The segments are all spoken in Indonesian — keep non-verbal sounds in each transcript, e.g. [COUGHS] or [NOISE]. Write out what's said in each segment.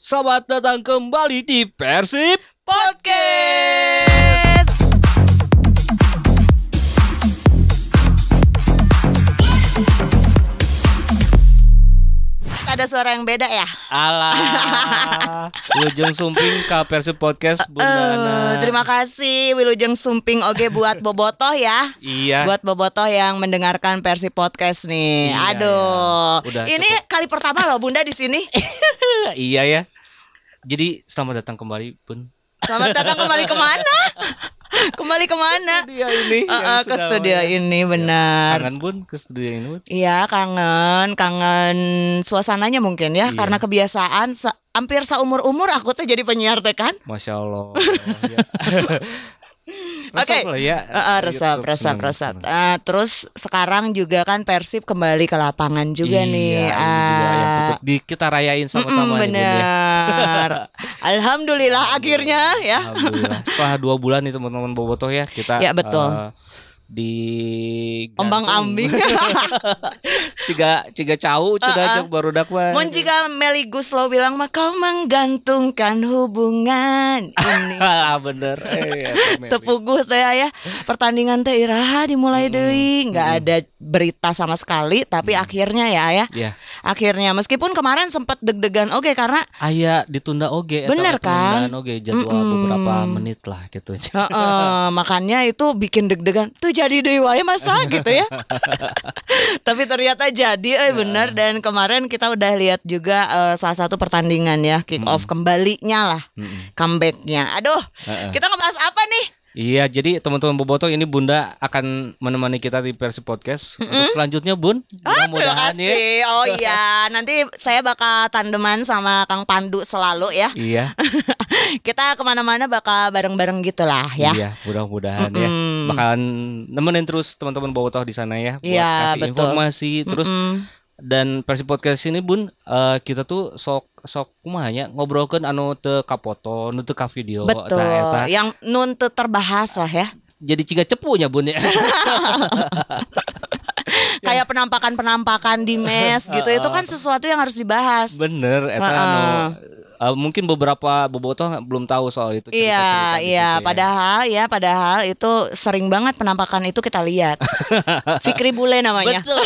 Selamat datang kembali di Persib Podcast. Ada suara yang beda ya? Alah [LAUGHS] Wilujeng Sumping ke Persib Podcast Bunda Ana. terima kasih Wilujeng Sumping Oge buat Bobotoh ya. Iya Buat Bobotoh yang mendengarkan Persib Podcast nih. Iya, Aduh. iya. Udah Ini kali pertama loh Bunda di sini. [LAUGHS] Iya ya Jadi selamat datang kembali Bun Selamat datang kembali ke mana? Kembali ke mana? Studio ini yang eh, ke studio main. ini benar. Kangen Bun ke studio ini Iya kangen, kangen suasananya mungkin ya Iya. karena kebiasaan se- hampir seumur umur aku tuh jadi penyiar teh kan. Masya Allah [LAUGHS] ya. Oke. Lah ya eh, resep, YouTube, resep, resep. Nah, terus sekarang juga kan Persib kembali ke lapangan juga Iya, nih. ini juga Ah, untuk di, kita rayain sama-sama nih, Bun, ya. benar. [LAUGHS] Alhamdulillah akhirnya ya. Alhamdulillah. Setelah dua bulan nih teman-teman Bobotoh ya kita Ya, betul. eh, di Ombang ambing. [LAUGHS] ciga ciga cau Uh, sudah uh. cek baru dakwa. Mun jika Meli Guslow bilang mah kau menggantungkan hubungan ini. [LAUGHS] ah bener. Eh. Tepuguh teh ya pertandingan teh iraha dimulai deui nggak ada berita sama sekali tapi akhirnya ya ya Ya, akhirnya meskipun kemarin sempat deg-degan oke karena aya ditunda oge eta Bener, kan? oge jadwal beberapa menit lah gitu. [LAUGHS] Heeh, makanya itu bikin deg-degan tuh jadi deui wae masa [LAUGHS] gitu ya [LAUGHS] tapi ternyata jadi eh bener dan kemarin kita udah lihat juga eh, salah satu pertandingan ya kick off kembalinya lah Mm-mm. comebacknya aduh Heeh. kita ngebahas Iya, jadi teman-teman Bobotoh ini Bunda akan menemani kita di versi podcast. Untuk selanjutnya Bun, Ah, terima mudah-mudahan ya. Oh [LAUGHS] iya, nanti saya bakal tandeman sama Kang Pandu selalu ya. Iya, [LAUGHS] Kita ke mana-mana bakal bareng-bareng gitulah ya. Iya, mudah-mudahan ya. Mm-mm. Bakalan nemenin terus teman-teman Bobotoh di sana ya buat Iya, kasih betul. informasi terus Mm-mm. Dan versi podcast ini Bun eh, kita tuh sok sok kumaha nya ngobrolkeun anu teu ka foto, nu teu ka video Betul. eta. Yang nun teu terbahas lah ya. Jadi ciga cepunya Bun ya. [LAUGHS] Kayak penampakan-penampakan di mes gitu. Itu kan sesuatu yang harus dibahas. Bener eta anu eh, mungkin beberapa bobotoh belum tahu soal itu Iya, iya. ya. Padahal ya, padahal itu sering banget penampakan itu kita lihat. [LAUGHS] Fikri Bule namanya. Betul. [LAUGHS]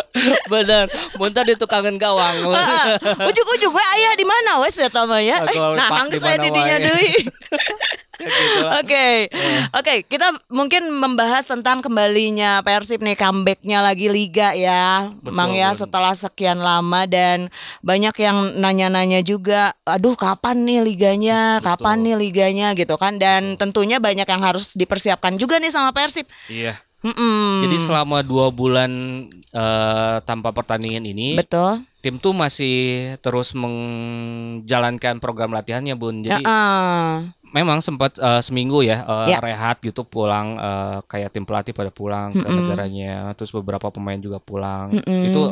[LAUGHS] Bener, muntah di tukangan gawang. [LAUGHS] Ujuk-ujuk gue ayah di mana wes ya tama ya. Eh, Aku nah, di saya didinya deui. [LAUGHS] Gitu. Oke, oke, kita mungkin membahas tentang kembalinya Persib nih comebacknya lagi Liga ya, Betul, Mang ya betul. setelah sekian lama dan banyak yang nanya-nanya juga, aduh kapan nih liganya, kapan nih liganya gitu kan, dan tentunya banyak yang harus dipersiapkan juga nih sama Persib. Iya. Mm-mm. Jadi selama dua bulan eh, tanpa pertandingan ini, betul. tim tuh masih terus menjalankan program latihannya bun. Jadi Heeh. memang sempat eh, seminggu ya, eh, Ya. rehat gitu pulang eh, kayak tim pelatih pada pulang ke Mm-mm. negaranya, terus beberapa pemain juga pulang. Mm-mm. Itu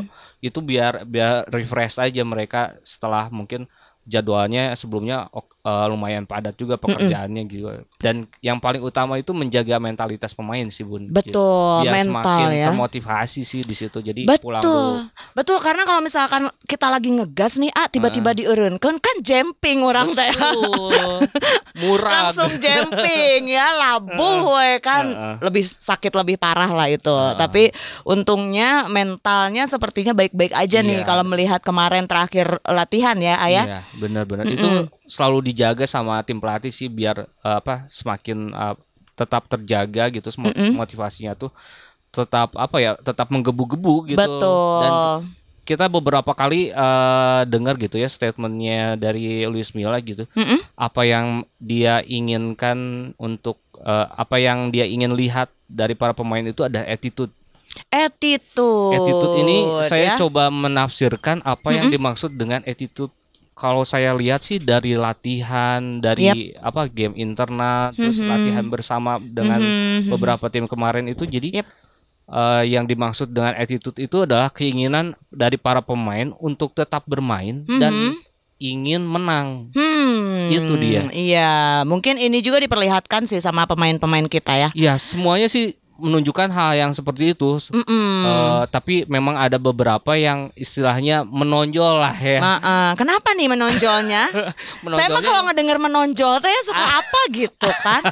itu biar biar refresh aja mereka setelah mungkin jadwalnya sebelumnya eh, lumayan padat juga pekerjaannya gitu. Dan yang paling utama itu menjaga mentalitas pemain sih bun. Betul, Biar mental semakin ya. termotivasi sih di situ. Jadi pulang dulu. Betul, betul karena kalau misalkan kita lagi ngegas nih, ah tiba-tiba dieureunkeun kan jumping orang teh. Betul. [LAUGHS] Murah. langsung jumping ya labuh we kan Heeh. lebih sakit lebih parah lah itu tapi untungnya mentalnya sepertinya baik-baik aja nih Iya. kalau melihat kemarin terakhir latihan ya ayah Iya, benar-benar. Itu selalu dijaga sama tim pelatih sih biar eh, apa semakin eh, tetap terjaga gitu motivasinya tuh tetap apa ya tetap menggebu-gebu gitu. Betul. dan kita beberapa kali eh, dengar gitu ya statementnya dari Luis Milla gitu. Mm-mm. apa yang dia inginkan untuk eh, apa yang dia ingin lihat dari para pemain itu ada attitude. Attitude. Attitude ini saya ya. coba menafsirkan apa yang dimaksud dengan attitude kalau saya lihat sih dari latihan dari apa game internal terus latihan bersama dengan Mhm. beberapa tim kemarin itu jadi Yep. eh, yang dimaksud dengan attitude itu adalah keinginan dari para pemain untuk tetap bermain dan ingin menang Hmm, Itu dia. Iya, mungkin ini juga diperlihatkan sih sama pemain-pemain kita ya. ya semuanya sih menunjukkan hal yang seperti itu. Mm-mm. Eh, tapi memang ada beberapa yang istilahnya menonjol lah ya. Nah, eh, kenapa nih menonjolnya? [LAUGHS] Saya mah Menonjolnya- kalau ngedenger menonjol teh suka apa gitu kan?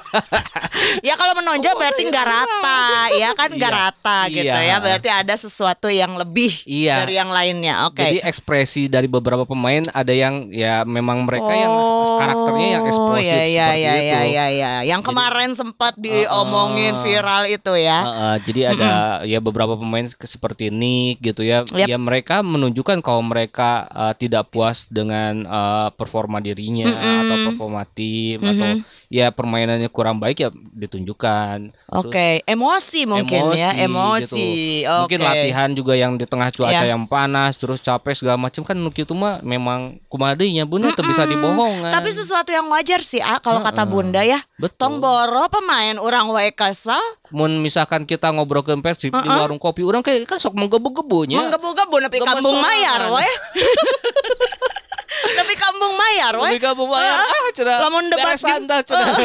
[LAUGHS] ya kalau menonjol berarti nggak rata, ya kan nggak Iya. rata gitu Iya. ya. Berarti ada sesuatu yang lebih Iya. dari yang lainnya. Oke. Jadi ekspresi dari beberapa pemain ada yang ya memang mereka yang karakternya yang eksplosif ya, ya, seperti ya, itu. ya, ya, ya. Yang kemarin sempat diomongin viral itu ya. Heeh, jadi ada ya beberapa pemain seperti Nick gitu ya. Yap. Ya mereka menunjukkan kalau mereka uh, tidak puas dengan uh, performa dirinya atau performa tim atau ya permainannya kurang baik ya ditunjukkan. Oke, emosi mungkin ya, emosi. gitu. Mungkin Oke. latihan juga yang di tengah cuaca Ya. yang panas terus capek segala macam kan Nuk itu mah memang kumadinya bunda itu bisa dibohongan. Tapi sesuatu yang wajar sih, ah, kalau kata Bunda ya. Betul. Tong boro pemain orang wae kesel, Mun misalkan kita ngobrol ke Persib di warung kopi, orang kayak kan sok menggebu-gebunya. menggebu-gebu kambung sorangan. mayar we. [LAUGHS] Nepi kambung mayar we. Lebih kamu bayar ah cenah. Lamun debat beresan cenah.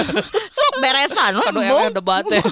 Sok beresan we Kado embung. yang debat teh.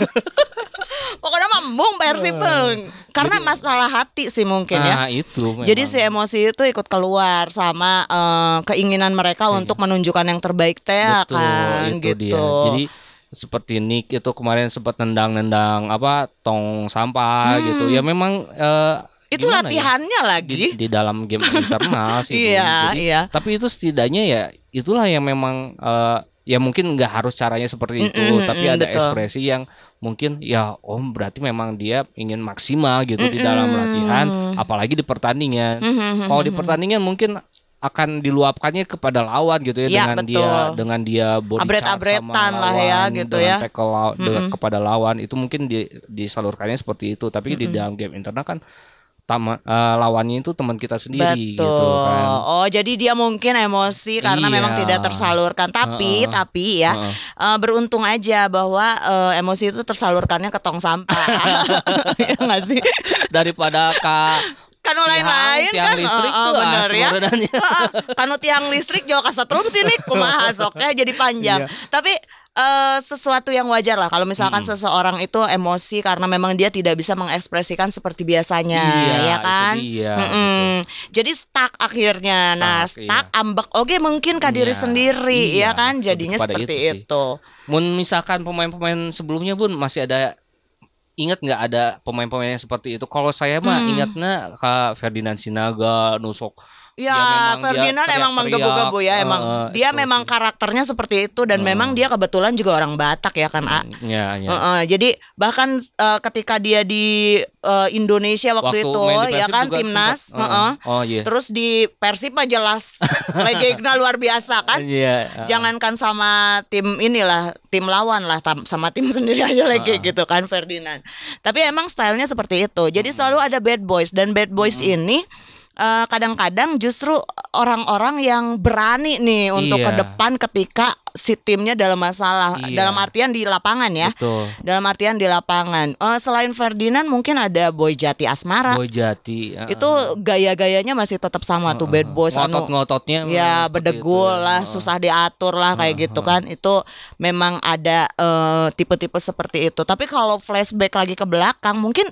[LAUGHS] Pokoknya mah embung Persib Bang. Karena masalah hati sih mungkin ya. Nah, itu memang. Jadi si emosi itu ikut keluar sama eh, keinginan mereka untuk menunjukkan yang terbaik teh ya Iya. Kan itu gitu. dia. Jadi seperti Nick itu kemarin sempat nendang-nendang apa tong sampah gitu. Ya memang Hmm. Itu gimana ya? latihannya di, lagi. di dalam game internal [LAUGHS] sih. Iya, Jadi, iya. Tapi itu setidaknya ya itulah yang memang eh, ya mungkin nggak harus caranya seperti itu, Mm-mm, tapi mm, ada betul. ekspresi yang mungkin ya oh berarti memang dia ingin maksimal gitu di dalam latihan, apalagi di pertandingan. Mm-hmm, Kalau di pertandingan mungkin akan diluapkannya kepada lawan gitu ya, Ya, dengan betul. dia dengan dia body charge Abret-abretan sama lah ya, gitu dengan ya. tackle law- dengan- kepada lawan itu mungkin di, disalurkannya seperti itu tapi di dalam game internal kan tama, eh, lawannya itu teman kita sendiri Betul. gitu kan Oh, jadi dia mungkin emosi karena Iya. memang tidak tersalurkan. Tapi, Heeh. tapi ya Heeh. eh, beruntung aja bahwa eh, emosi itu tersalurkannya ke tong sampah. [LAUGHS] ya nggak sih? daripada ka Kan lain-lain tiang kan. listrik tuh, ah, bener ya. Kanu tiang listrik jauh kasetrum sini kumaha soknya jadi panjang. Tapi eh, sesuatu yang wajar lah kalau misalkan seseorang itu emosi karena memang dia tidak bisa mengekspresikan seperti biasanya, Iya, ya kan? dia, Mm-mm. Jadi stuck akhirnya. Nah, Stuck, stuck ambek oke mungkin ke diri Iya, sendiri, iya, ya kan? Jadinya seperti itu itu. mun misalkan pemain-pemain sebelumnya pun masih ada ingat nggak ada pemain-pemain yang seperti itu kalau saya mah Hmm. ingatnya ke Ferdinand Sinaga nusok Ya, dia Ferdinand emang teriak-teriak, menggebu-gebu ya, emang eh, dia itu memang karakternya seperti itu dan memang dia kebetulan juga orang Batak ya kan, A? ya, ya. Heeh, jadi bahkan eh, ketika dia di eh, Indonesia waktu, itu main di ya kan timnas, sempat, heeh. oh iya Terus di Persib mah jelas [LAUGHS] legenda luar biasa kan. Iya, Jangankan sama tim inilah, tim lawan lah tam- sama tim [LAUGHS] sendiri aja lagi gitu kan Ferdinand. Tapi emang stylenya seperti itu. Jadi selalu ada bad boys dan bad boys ini eh, kadang-kadang justru orang-orang yang berani nih untuk Iya. ke depan ketika si timnya dalam masalah. Iya. Dalam artian di lapangan ya. betul Dalam artian di lapangan. Eh, selain Ferdinand mungkin ada Boy Jati Asmara. Boy Jati eh, Itu gaya-gayanya masih tetap sama tuh bad boys anu ngotot-ngototnya ya bedegul itu lah susah diatur lah kayak gitu kan itu memang ada eh, tipe-tipe seperti itu tapi kalau flashback lagi ke belakang mungkin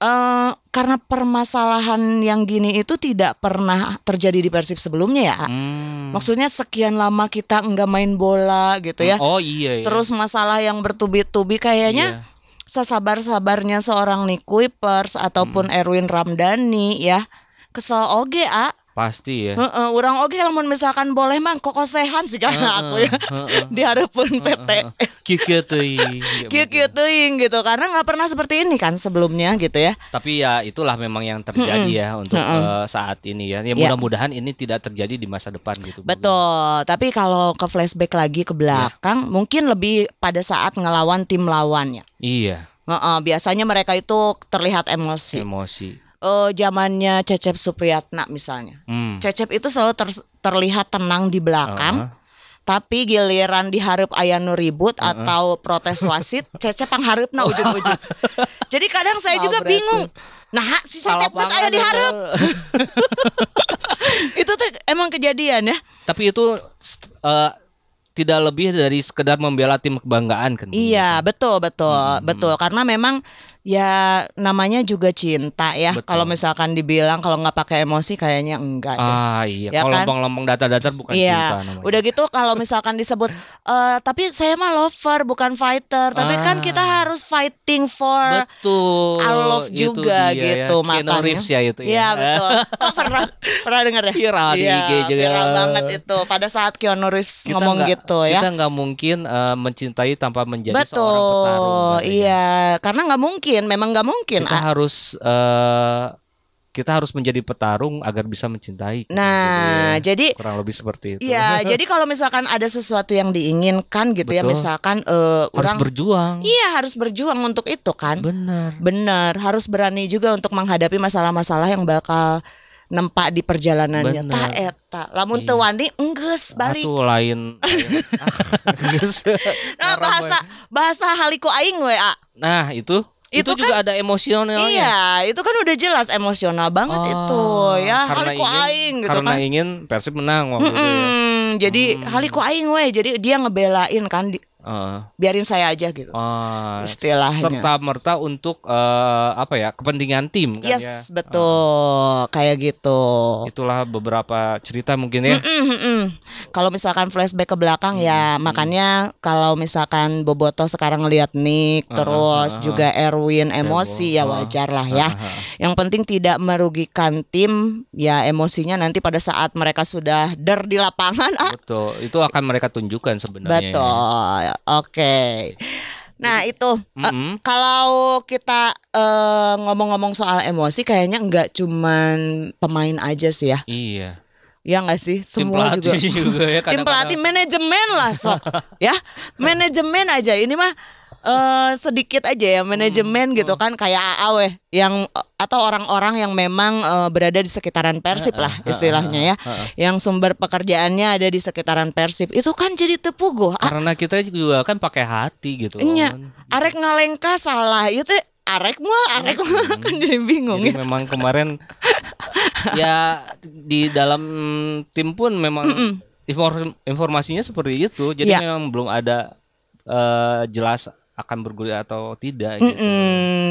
eh karena permasalahan yang gini itu tidak pernah terjadi di Persib sebelumnya ya. Hmm. maksudnya sekian lama kita enggak main bola gitu ya oh iya, iya. terus masalah yang bertubi-tubi kayaknya Iya. sesabar-sabarnya seorang Nick Kuipers ataupun Hmm. Erwin Ramdhani ya kesel oge a pasti ya. Heeh, orang oke lamun misalkan boleh mah kokosehan sih karena aku ya. [LAUGHS] diharapun PT. Kieu teuing. [LAUGHS] kieu kieu teuing gitu. Karena nggak pernah seperti ini kan sebelumnya gitu ya. Tapi ya itulah memang yang terjadi ya untuk eh, saat ini ya. Ya Ya. mudah-mudahan ini tidak terjadi di masa depan gitu. Betul. Tapi kalau ke flashback lagi ke belakang mungkin lebih pada saat ngelawan tim lawannya. Iya, Heeh, biasanya mereka itu terlihat emosi. Emosi. Eh, zamannya Cecep Supriyatna misalnya. Hmm. Cecep itu selalu ter- terlihat tenang di belakang tapi giliran diharap aya nu ribut atau protes wasit [LAUGHS] Cecep pangharepna ujung-ujung. [LAUGHS] Jadi kadang saya juga bingung nah si Cecep geus aya diharap? [LAUGHS] Itu tuh emang kejadian ya. Tapi itu eh, tidak lebih dari sekedar membela tim kebanggaan kan. Iya, betul betul Hmm. betul. Karena memang ya namanya juga cinta ya. Betul. Kalau misalkan dibilang kalau nggak pakai emosi kayaknya enggak deh. Ah iya, Ya kalau kan? lempeng-lempeng datar-datar bukan cinta Iya, namanya. udah gitu kalau misalkan disebut eh tapi saya mah lover bukan fighter, tapi kan Ah. kita harus fighting for Betul. our love itu juga dia gitu ya. Makanya. Reeves ya itu ya. Iya betul. [LAUGHS] Pernah pernah dengar ya? Viral di Iya, IG juga. Viral banget itu pada saat Keanu Reeves Kita ngomong nggak- gitu ya. Kita nggak mungkin eh, mencintai tanpa menjadi seorang petarung. Betul, iya, karena nggak mungkin, memang nggak mungkin. Kita Ah, harus eh, kita harus menjadi petarung agar bisa mencintai. Nah, Jadi, jadi kurang lebih seperti itu. ya, [LAUGHS] jadi kalau misalkan ada sesuatu yang diinginkan gitu ya, Betul. misalkan eh, harus orang, berjuang. iya harus berjuang untuk itu kan. Benar. Bener, harus berani juga untuk menghadapi masalah-masalah yang bakal nempak di perjalanannya. Bener. Ta eta, lamun Iya. teu wani enggeus balik. Atuh [LAUGHS] lain. Ah. Nah, bahasa bahasa haliku aing we, A. Nah, itu itu, Itu kan juga ada emosionalnya. Iya, itu kan udah jelas emosional banget Oh, itu ya. karena Haliku ingin- aing gitu karena kan. ingin Persib menang waktu itu ya. Jadi haliku aing we, jadi dia ngebelain kan di- Heeh. biarin saya aja gitu. Ah, Istilahnya. serta merta untuk eh, apa ya kepentingan tim kan ya. yes, betul. Kayak gitu. Itulah beberapa cerita mungkin ya. Mm, mm, mm. Kalau misalkan flashback ke belakang ya makanya kalau misalkan Boboto sekarang ngelihat Nick Ah, terus ah, ah, juga Erwin emosi ya ah, wajar lah ya. ah, ah. Yang penting tidak merugikan tim ya emosinya nanti pada saat mereka sudah der di lapangan ah Betul, itu akan mereka tunjukkan sebenarnya. ya. Oke. Nah, itu eh, Mm-mm. kalau kita eh, ngomong-ngomong soal emosi kayaknya nggak cuman pemain aja sih ya. Iya. Ya nggak sih? Tim Semua juga. pelatih [LAUGHS] juga ya tim pelatih manajemen lah sok ya manajemen aja ini mah eh sedikit aja ya manajemen gitu kan kayak AAW yang atau orang-orang yang memang eh, berada di sekitaran Persib lah istilahnya ya. yang sumber pekerjaannya ada di sekitaran Persib. Itu kan jadi tepuguh. Ah, Karena kita juga kan pakai hati gitu. kan. arek ngalengka salah. Itu arek mah arek mah kan jadi bingung Jadi ya. memang kemarin ya di dalam tim pun memang infor- informasinya seperti itu. Jadi Ya. memang belum ada eh, jelas akan bergulir atau tidak gitu.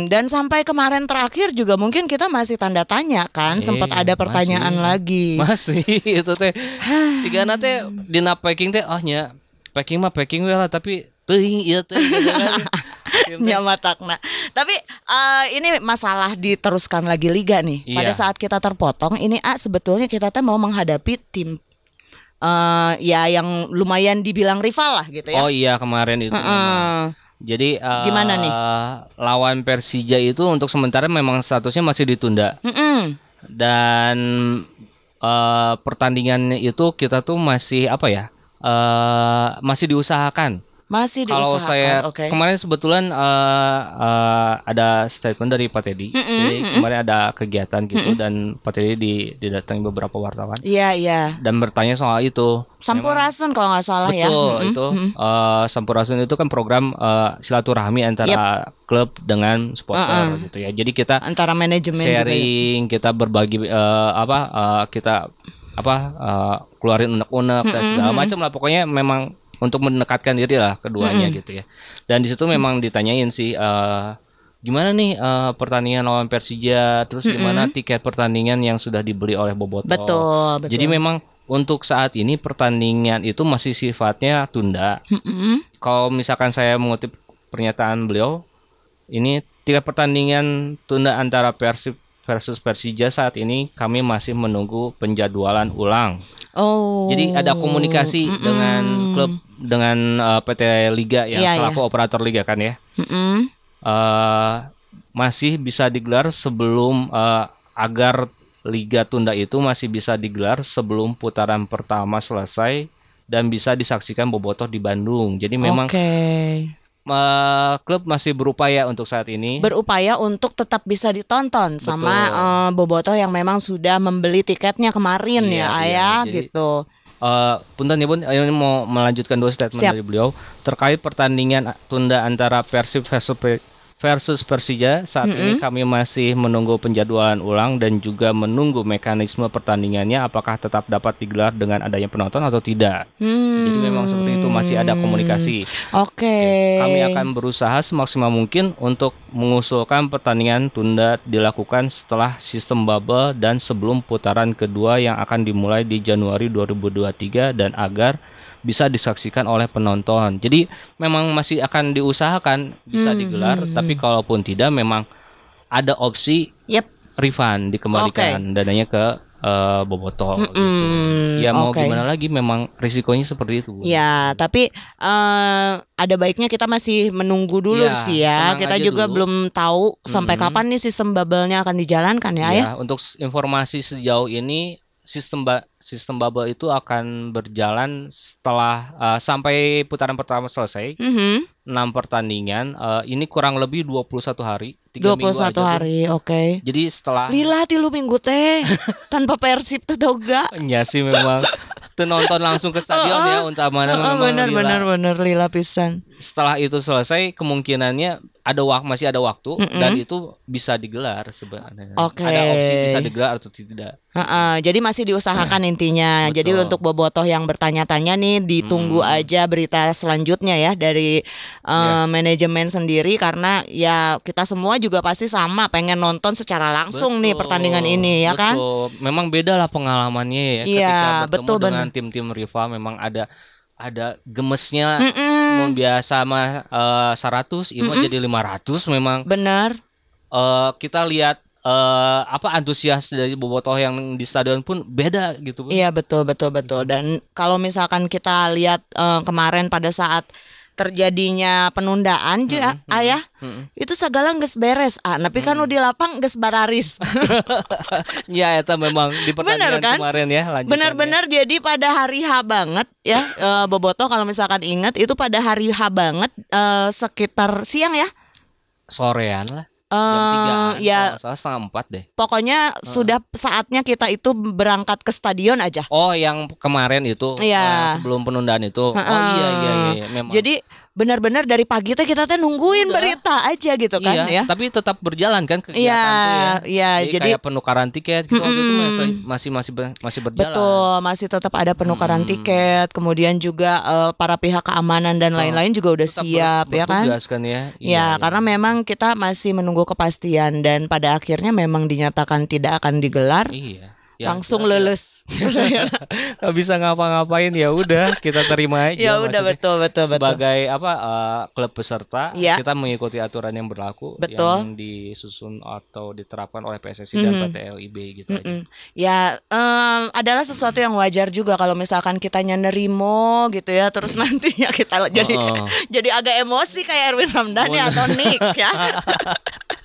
Dan sampai kemarin terakhir juga mungkin kita masih tanda tanya kan, Eh, sempat ada pertanyaan masih. lagi. Masih [LAUGHS] itu teh. [SIGHS] Sigana teh dina packing teh oh nya packing mah packing lah tapi teuing ieu [LAUGHS] teh gitu kan. Tim teh. Nyamatakna. Tapi eh, ini masalah diteruskan lagi liga nih. Pada Iya. saat kita terpotong, ini A sebetulnya kita teh mau menghadapi tim eh ya yang lumayan dibilang rival lah gitu ya. Oh iya kemarin itu. memang. Heeh. Jadi eh, Gimana nih? Lawan Persija itu untuk sementara memang statusnya masih ditunda Mm-mm. dan eh, pertandingannya itu kita tuh masih apa ya? eh masih diusahakan. Masih Kalau saya Oke. kemarin kebetulan eh, eh, ada statement dari Pak Teddy. Jadi kemarin ada kegiatan gitu dan Pak Teddy di, didatangi beberapa wartawan Iya, iya. dan bertanya soal itu. Sampurasun kalau nggak salah ya. Betul Mm-mm. itu eh, Sampurasun itu kan program eh, silaturahmi antara klub dengan supporter gitu ya. Jadi kita Antara manajemen juga ya. sharing, kita berbagi eh, apa eh, kita apa eh, keluarin unek-unek dan segala macam lah. Pokoknya memang untuk mendekatkan diri lah keduanya gitu ya. Dan di situ memang ditanyain sih eh, gimana nih eh, pertandingan lawan Persija, terus gimana tiket pertandingan yang sudah dibeli oleh Boboto. Betul, betul. Jadi memang untuk saat ini pertandingan itu masih sifatnya tunda. Mm-mm. Kalau misalkan saya mengutip pernyataan beliau, ini tiga pertandingan tunda antara Persib versus Persija saat ini kami masih menunggu penjadwalan ulang. Oh. Jadi ada komunikasi dengan klub dengan eh, PT Liga yang Iya, selaku operator liga kan ya. Mm-mm. eh masih bisa digelar sebelum eh, agar liga tunda itu masih bisa digelar sebelum putaran pertama selesai dan bisa disaksikan bobotoh di Bandung. Jadi memang Oke. Eh, klub masih berupaya untuk saat ini. Berupaya untuk tetap bisa ditonton sama eh, Bobotoh yang memang sudah membeli tiketnya kemarin Iya, ya, iya. Ayah Jadi, gitu. Eh, punten ya bun, ini mau melanjutkan dua statement Siap. dari beliau terkait pertandingan tunda antara Persib versus versus Persija. Saat ini kami masih menunggu penjadwalan ulang dan juga menunggu mekanisme pertandingannya apakah tetap dapat digelar dengan adanya penonton atau tidak. Hmm. Jadi memang seperti itu masih ada komunikasi. Oke. Kami akan berusaha semaksimal mungkin untuk mengusulkan pertandingan tunda dilakukan setelah sistem bubble dan sebelum putaran kedua yang akan dimulai di Januari 2023 dan agar bisa disaksikan oleh penonton. Jadi memang masih akan diusahakan bisa Hmm, digelar, tapi kalaupun tidak memang ada opsi Yep. refund dikembalikan dananya ke eh, Boboto. gitu. Mm, Ya mau oke. gimana lagi memang risikonya seperti itu. Ya, tapi eh, ada baiknya kita masih menunggu dulu Ya, sih ya. Kita juga dulu. belum tahu sampai Mm-mm. kapan nih sistem bubble-nya akan dijalankan ya, ya. Ya, untuk informasi sejauh ini sistem sistem bubble itu akan berjalan setelah eh, sampai putaran pertama selesai Mhm. 6 pertandingan eh, ini kurang lebih 21 hari 3 minggu 21 aja tuh. hari, oke. jadi setelah Lila tilu minggu teh [LAUGHS] tanpa persib tuh doga. ya sih memang tuh nonton langsung ke stadion ya untuk mana Oh, lila. bener bener lila pisan. setelah itu selesai kemungkinannya ada wak masih ada waktu Mm-mm. dan itu bisa digelar sebenarnya Oke. ada opsi bisa digelar atau tidak Heeh, jadi masih diusahakan intinya. Jadi Betul. untuk bobotoh yang bertanya-tanya nih ditunggu Hmm. aja berita selanjutnya ya dari eh, Ya. manajemen sendiri karena ya kita semua juga pasti sama pengen nonton secara langsung nih Betul, pertandingan ini ya kan. betul. Memang beda lah pengalamannya ya Iya, ketika bertemu betul, dengan tim-tim rival memang ada ada gemesnya Mm-mm, mau biasa mah eh, 100 ini mah jadi 500 memang bener. eh, kita lihat eh, apa antusias dari bobotoh yang di stadion pun beda gitu. Iya betul betul betul dan kalau misalkan kita lihat eh, kemarin pada saat terjadinya penundaan juga ayah Mm-mm. itu segala nges beres. Ah tapi kan di lapang nges bararis [LAUGHS] ya itu memang di pertandingan kan? kemarin ya benar-benar jadi pada hari H banget ya eh, Boboto kalau misalkan ingat itu pada hari H banget eh, sekitar siang ya. Sorean lah Eh, jam tigaan ya kalau nggak salah setengah empat deh. pokoknya sudah saatnya kita itu berangkat ke stadion aja. Oh yang kemarin itu Iya. eh, sebelum penundaan itu. Oh iya iya iya memang. Jadi benar-benar dari pagi teh kita teh nungguin Udah. berita aja gitu kan iya, ya tapi tetap berjalan kan kegiatan Iya, tuh ya. iya, jadi, jadi- kayak penukaran tiket gitu waktu itu masih masih masih ber- masih berjalan. Betul, masih tetap ada penukaran Hmm. tiket, kemudian juga eh, para pihak keamanan dan Oh, lain-lain juga udah ber- siap ya kan? kan ya. Ya, karena memang kita masih menunggu kepastian dan pada akhirnya memang dinyatakan tidak akan digelar, iya. Ya, langsung ya. lulus. [LAUGHS] Nggak bisa ngapa-ngapain ya udah kita terima aja. ya udah betul betul betul. Sebagai apa eh, klub peserta Iya. kita mengikuti aturan yang berlaku Betul. yang disusun atau diterapkan oleh PSSI dan Mhm. PT LIB gitu aja. Mm-mm. Ya em, adalah sesuatu yang wajar juga kalau misalkan kitanya nerimo gitu ya, terus nantinya kita [LAUGHS] jadi Oh, oh. [LAUGHS] jadi agak emosi kayak Erwin Ramdhani atau Nick ya.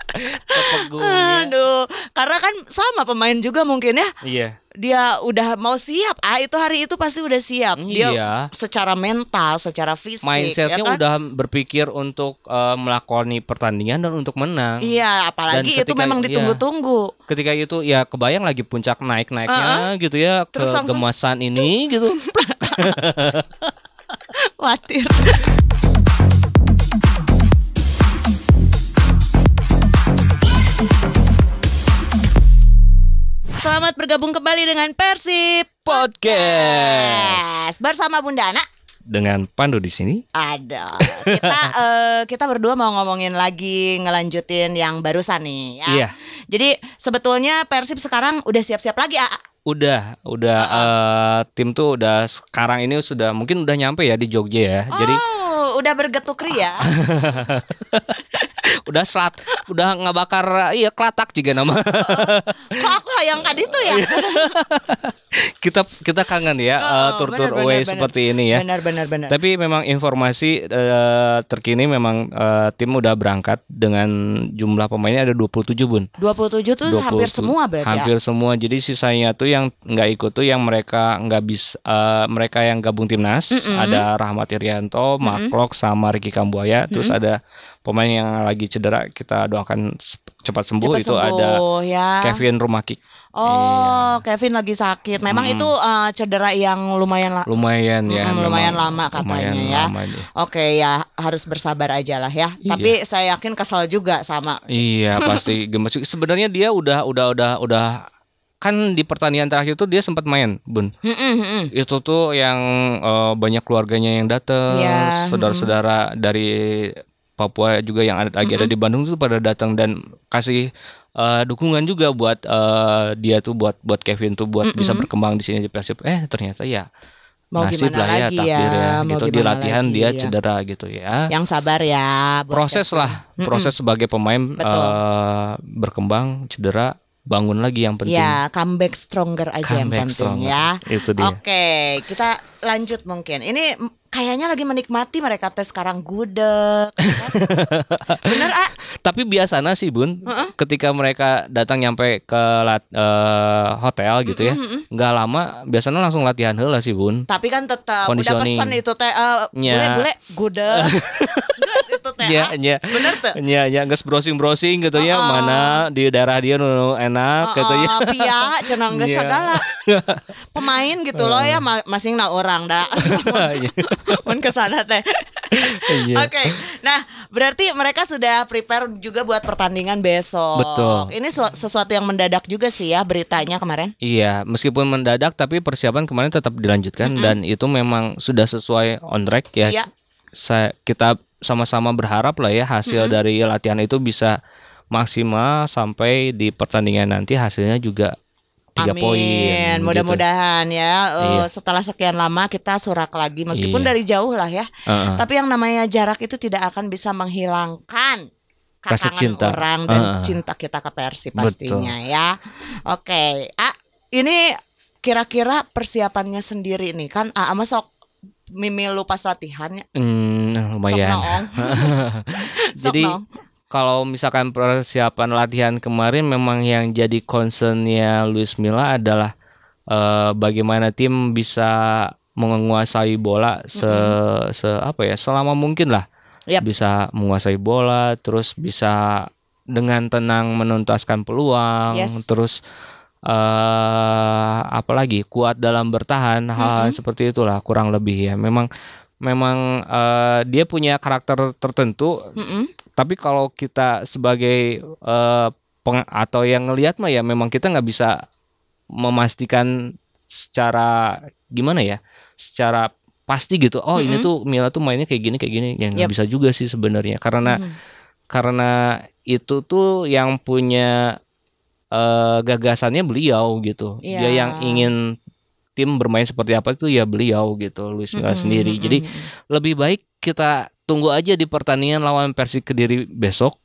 [LAUGHS] Aduh, karena kan sama pemain juga mungkin ya. Iya. Dia udah mau siap. Ah, itu hari itu pasti udah siap. Dia Iya. secara mental, secara fisik Mindsetnya ya kan? udah berpikir untuk eh, melakoni pertandingan dan untuk menang. Iya, apalagi Dan itu memang iya. ditunggu-tunggu. ketika itu ya kebayang lagi puncak naik naiknya gitu ya Terus langsung- kegemasan ini [LAUGHS] gitu Khawatir. Selamat bergabung kembali dengan Persib podcast bersama Bunda Ana. dengan Pandu di sini Ada. Kita [LAUGHS] eh, kita berdua mau ngomongin lagi ngelanjutin yang barusan nih ya. Iya. Jadi sebetulnya Persib sekarang udah siap-siap lagi, A. udah udah eh, tim tuh udah sekarang ini sudah mungkin udah nyampe ya di Jogja ya jadi Oh, udah bergetuk ya. [LAUGHS] udah selat udah nggak bakar iya kelatak juga nama Kok aku hayang kadi itu ya? [LAUGHS] kita kita kangen ya eh, Oh, tur-tur benar, away benar, seperti ini ya Benar benar benar. Tapi memang informasi eh, terkini memang eh, tim udah berangkat dengan jumlah pemainnya ada 27 bun. 27 tuh 20 hampir semua berarti ya. Hampir semua. Jadi sisanya tuh yang nggak ikut tuh yang mereka nggak bisa eh, mereka yang gabung timnas ada Rahmat Irianto, Maklok sama Ricky Kambuaya. Terus ada pemain yang lagi cedera kita doakan cepat sembuh Cepat itu ada sembuh, ya. Kevin Rumakik. Oh, Kevin lagi sakit. Memang itu uh, cedera yang lumayan la- Lumayan ya. Mm, memang lumayan lama katanya lumayan ya. lama dia. Oke ya, harus bersabar aja lah ya. Iya. Tapi saya yakin kesal juga sama. Iya [LAUGHS] pasti gemes. Sebenarnya dia udah udah udah udah kan di pertandingan terakhir tuh dia sempat main, Bun. Mm-mm, mm-mm. Itu tuh yang eh, banyak keluarganya yang datang, Ya, saudara-saudara dari Papua juga yang ada, lagi ada di Bandung tuh pada datang dan kasih eh, dukungan juga buat eh, dia tuh buat buat Kevin tuh buat bisa berkembang di sini di Persib. Eh ternyata ya Mau nasib gimana lah ya lagi takdir ya, ya, gitu di latihan lagi dia ya. cedera gitu ya. Yang sabar ya. proses Kevin. lah, proses sebagai pemain Betul. eh, berkembang, cedera, bangun lagi yang penting. Ya, comeback stronger aja yang Comeback penting stronger. ya. Itu dia. Oke, kita lanjut mungkin. Ini kayaknya lagi menikmati mereka tes sekarang gudeg. kan? [LAUGHS] Bener ah? Tapi biasanya sih Bun, ketika mereka datang nyampe ke lat- eh, hotel gitu ya, nggak lama biasanya langsung latihan heula sih Bun. Tapi kan tetap udah pesan itu teh eh, Ya. bule-bule gudeg. [LAUGHS] Teh. Iya, iya. Bener tuh. Iya, iya, nggak browsing browsing gitu ya, mana di daerah dia nu enak gitu ya. Oh, [LAUGHS] pia cenah geus Iya. segala. [LAUGHS] Pemain gitu loh ya ma- masing na orang dah. [LAUGHS] Iya. Mun ke sana teh. Iya. Oke. Nah, berarti mereka sudah prepare juga buat pertandingan besok. Betul. Ini su- sesuatu yang mendadak juga sih ya beritanya kemarin. Iya, meskipun mendadak tapi persiapan kemarin tetap dilanjutkan dan itu memang sudah sesuai on track ya. Iya. Saya kita sama-sama berharap lah ya hasil dari latihan itu bisa maksimal sampai di pertandingan nanti hasilnya juga tiga poin. gitu. Mudah-mudahan ya eh, Iya. setelah sekian lama kita surak lagi meskipun Iya. dari jauh lah ya. Heeh. Tapi yang namanya jarak itu tidak akan bisa menghilangkan Rasa cinta. orang dan Heeh. cinta kita ke Betul. pastinya ya. Oke, ah ini kira-kira persiapannya sendiri nih kan ah masuk Mimi lupa latihannya. Hmm, lumayan. Sok noong. [LAUGHS] Sok Jadi kalau misalkan persiapan latihan kemarin memang yang jadi concernnya Luis Milla adalah eh, bagaimana tim bisa menguasai bola se, se apa ya selama mungkin lah Yap. bisa menguasai bola terus bisa dengan tenang menuntaskan peluang Yes. terus eh apalagi kuat dalam bertahan hal seperti itulah kurang lebih ya memang memang eh, dia punya karakter tertentu Mm-mm. tapi kalau kita sebagai eh, peng- atau yang ngelihat mah ya memang kita nggak bisa memastikan secara gimana ya secara pasti gitu oh ini tuh Mila tuh mainnya kayak gini kayak gini yang nggak Yep. bisa juga sih sebenarnya karena Mhm. karena itu tuh yang punya eh, gagasannya beliau gitu Iya. dia yang ingin tim bermain seperti apa itu ya beliau gitu Luis Milla Mhm, sendiri mhm, jadi mhm. lebih baik kita tunggu aja di pertandingan lawan Persik Kediri besok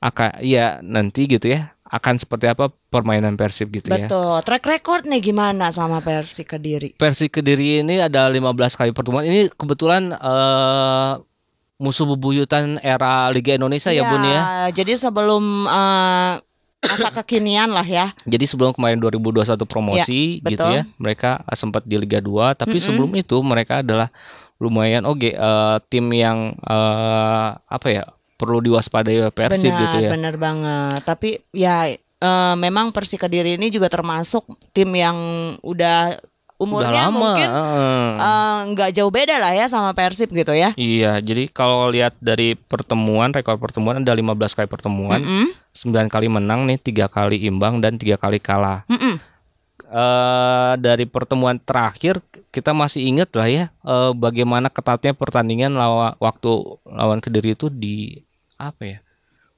akan ya nanti gitu ya akan seperti apa permainan Persib gitu ya. Betul. Track record nih gimana sama Persik Kediri? Persik Kediri ini ada 15 kali pertemuan. Ini kebetulan eh, musuh bebuyutan era Liga Indonesia ya Bun ya. Jadi sebelum eh, masa kekinian lah ya. Jadi sebelum kemarin 2021 promosi Ya, gitu ya, mereka sempat di Liga 2, tapi sebelum itu mereka adalah lumayan oke eh, tim yang eh, apa ya perlu diwaspadai Persib benar, gitu ya. benar banget. Tapi ya eh, memang Persik Kediri ini juga termasuk tim yang udah Udah umurnya lama. mungkin eh, nggak jauh beda lah ya sama Persib gitu ya. Iya, jadi kalau lihat dari pertemuan, rekor pertemuan ada 15 kali pertemuan, Mm-mm. 9 kali menang nih, tiga kali imbang dan tiga kali kalah. Mm-mm. eh dari pertemuan terakhir kita masih ingat lah ya eh, bagaimana ketatnya pertandingan lawan waktu lawan Kediri itu di apa ya?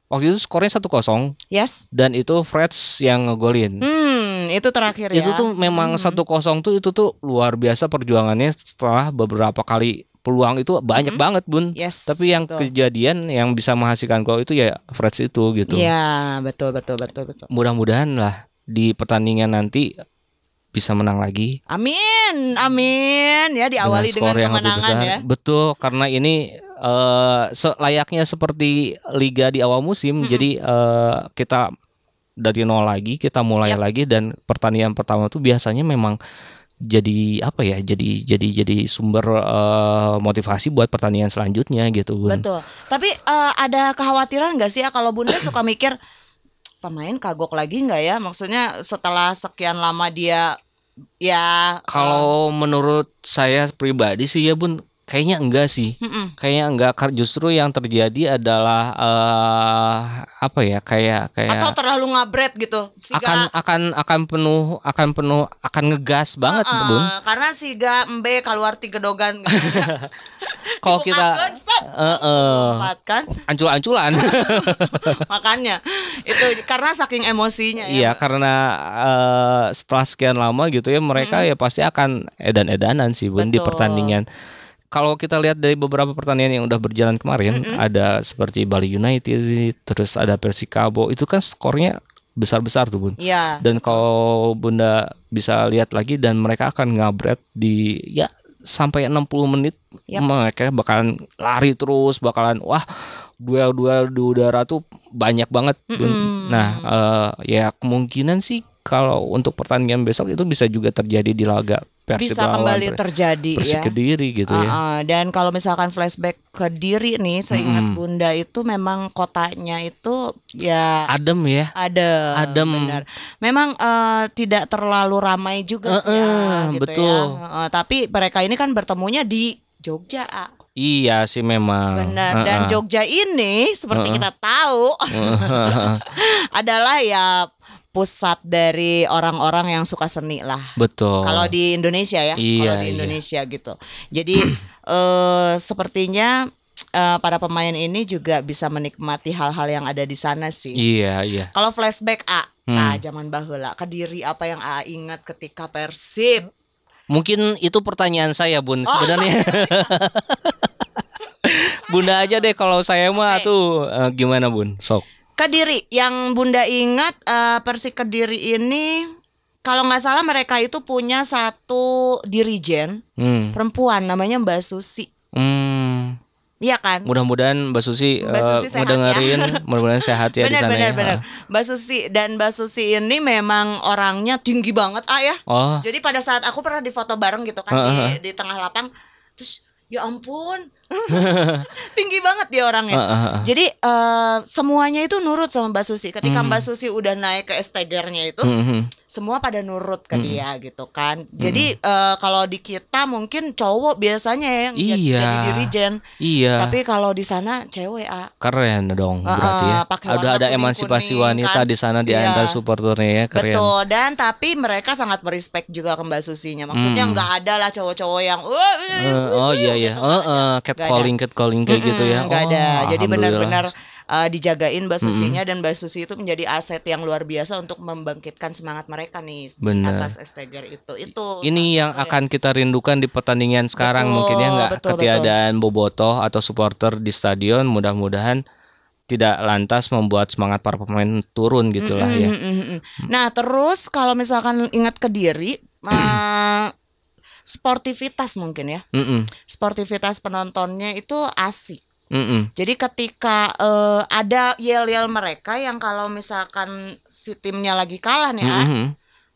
Waktu itu skornya 1-0 Yes. dan itu Freds yang ngegolin. Hmm, itu terakhir ya. Itu tuh memang 1-0 tuh itu tuh luar biasa perjuangannya setelah beberapa kali peluang itu banyak banget, Bun. Yes. Tapi yang betul. kejadian yang bisa menghasilkan gol itu ya Freds itu gitu. Iya, betul betul betul betul. Mudah-mudahan lah di pertandingan nanti bisa menang lagi Amin, amin ya diawali dengan, skor yang lebih kemenangan besar. ya. Betul, karena ini eh se- layaknya seperti liga di awal musim. Jadi eh, kita dari nol lagi, kita mulai Yap. lagi dan pertandingan pertama tuh biasanya memang jadi apa ya? Jadi jadi jadi sumber eh, motivasi buat pertandingan selanjutnya gitu, Bun. Betul. Tapi eh, ada kekhawatiran nggak sih ya kalau Bunda suka mikir pemain kagok lagi nggak ya? Maksudnya setelah sekian lama dia ya Kalau menurut saya pribadi sih ya Bun, kayaknya enggak sih. Mm-mm. Kayaknya enggak justru yang terjadi adalah eh apa ya? Kayak kayak atau terlalu ngabret gitu. Siga, akan akan akan penuh akan penuh akan ngegas banget Eh, Bun. karena siga embe keluar tiga dogan gitu. [LAUGHS] Kalau kita eh, eh, lompat kan ancul-anculan. [LAUGHS] makanya itu karena saking emosinya ya. Iya, karena eh, setelah sekian lama gitu ya mereka ya pasti akan edan-edanan sih Bun di pertandingan. Kalau kita lihat dari beberapa pertandingan yang udah berjalan kemarin, ada seperti Bali United, terus ada Persikabo, itu kan skornya besar-besar tuh Bun. Iya. Dan kalau Bunda bisa lihat lagi dan mereka akan ngabret di ya sampai 60 menit Yap. mereka bakalan lari terus, bakalan wah duel-duel di udara tuh banyak banget. Bun. Nah, eh, ya kemungkinan sih kalau untuk pertandingan besok itu bisa juga terjadi di laga Persib bisa kembali terjadi Persik ya. Kediri gitu ya. Ah, ah. dan kalau misalkan flashback ke diri nih, seingat Bunda itu memang kotanya itu ya Adem ya. ada Adem. benar. Memang eh, tidak terlalu ramai juga sih Eh, ya, gitu betul. ya. Eh, tapi mereka ini kan bertemunya di Jogja. Iya sih memang. Benar. Dan Jogja ini seperti kita tahu [LAUGHS] adalah ya pusat dari orang-orang yang suka seni lah. Betul. Kalau di Indonesia ya, Oh. Iya, kalau di iya. Indonesia gitu. Jadi [CLEARS THROAT] eh sepertinya eh, para pemain ini juga bisa menikmati hal-hal yang ada di sana sih. Iya, iya. Kalau flashback A, Hmm. nah zaman baheula Kediri apa yang A ingat ketika Persib? Mungkin itu pertanyaan saya, Bun, sebenarnya. [LAUGHS] Bunda aja deh kalau saya mah tuh eh, gimana, Bun? Sok. Kediri yang Bunda ingat eh, Persik Kediri ini kalau nggak salah mereka itu punya satu dirijen Hmm. perempuan namanya Mbak Susi. Hmm. Iya kan? Mudah-mudahan Mbak Susi, Mbak eh, Susi sehat ya. ngedengerin, mudah-mudahan sehat ya di benar sana benar ya. benar. Mbak Susi dan Mbak Susi ini memang orangnya tinggi banget ah ya. Oh, Jadi pada saat aku pernah difoto bareng gitu kan di, di tengah lapang, terus ya ampun, [LAUGHS] tinggi banget dia orangnya. Jadi eh, semuanya itu nurut sama Mbak Susi. Ketika Mbak Susi udah naik ke estegernya itu, Mhm. semua pada nurut ke dia gitu kan. Jadi eh, kalau di kita mungkin cowok biasanya ya yang jadi- Iya. jadi dirijen. Iya. Tapi kalau di sana cewek ah. Keren dong Ah, berarti ya. Ada ada emansipasi wanita kan. di sana di Iya. antara supporternya ya, keren. Betul dan tapi mereka sangat merespek juga ke Mbak Susinya. Maksudnya nggak ada lah cowok-cowok yang "Wah, Hmm. Eh, oh iya iya. gitu, Eh, eh, catcalling catcalling kayak gitu ya. nggak ada. Oh, Jadi alhamdulillah. benar-benar uh, dijagain Mbak Susinya dan Mbak Susi itu menjadi aset yang luar biasa untuk membangkitkan semangat mereka nih di Benar. atas Esteger itu. Itu Ini yang akan kita rindukan di pertandingan sekarang Betul, mungkin ya nggak betul, ketiadaan bobotoh atau supporter di stadion mudah-mudahan tidak lantas membuat semangat para pemain turun gitulah ya. Mm, mm, mm. Nah, terus kalau misalkan ingat ke diri [CLEARS THROAT] uh, sportivitas mungkin ya. Mm-mm, Sportivitas penontonnya itu asik. mm-mm. Jadi ketika eh, ada yel-yel mereka yang kalau misalkan si timnya lagi kalah nih, ah, Mhm.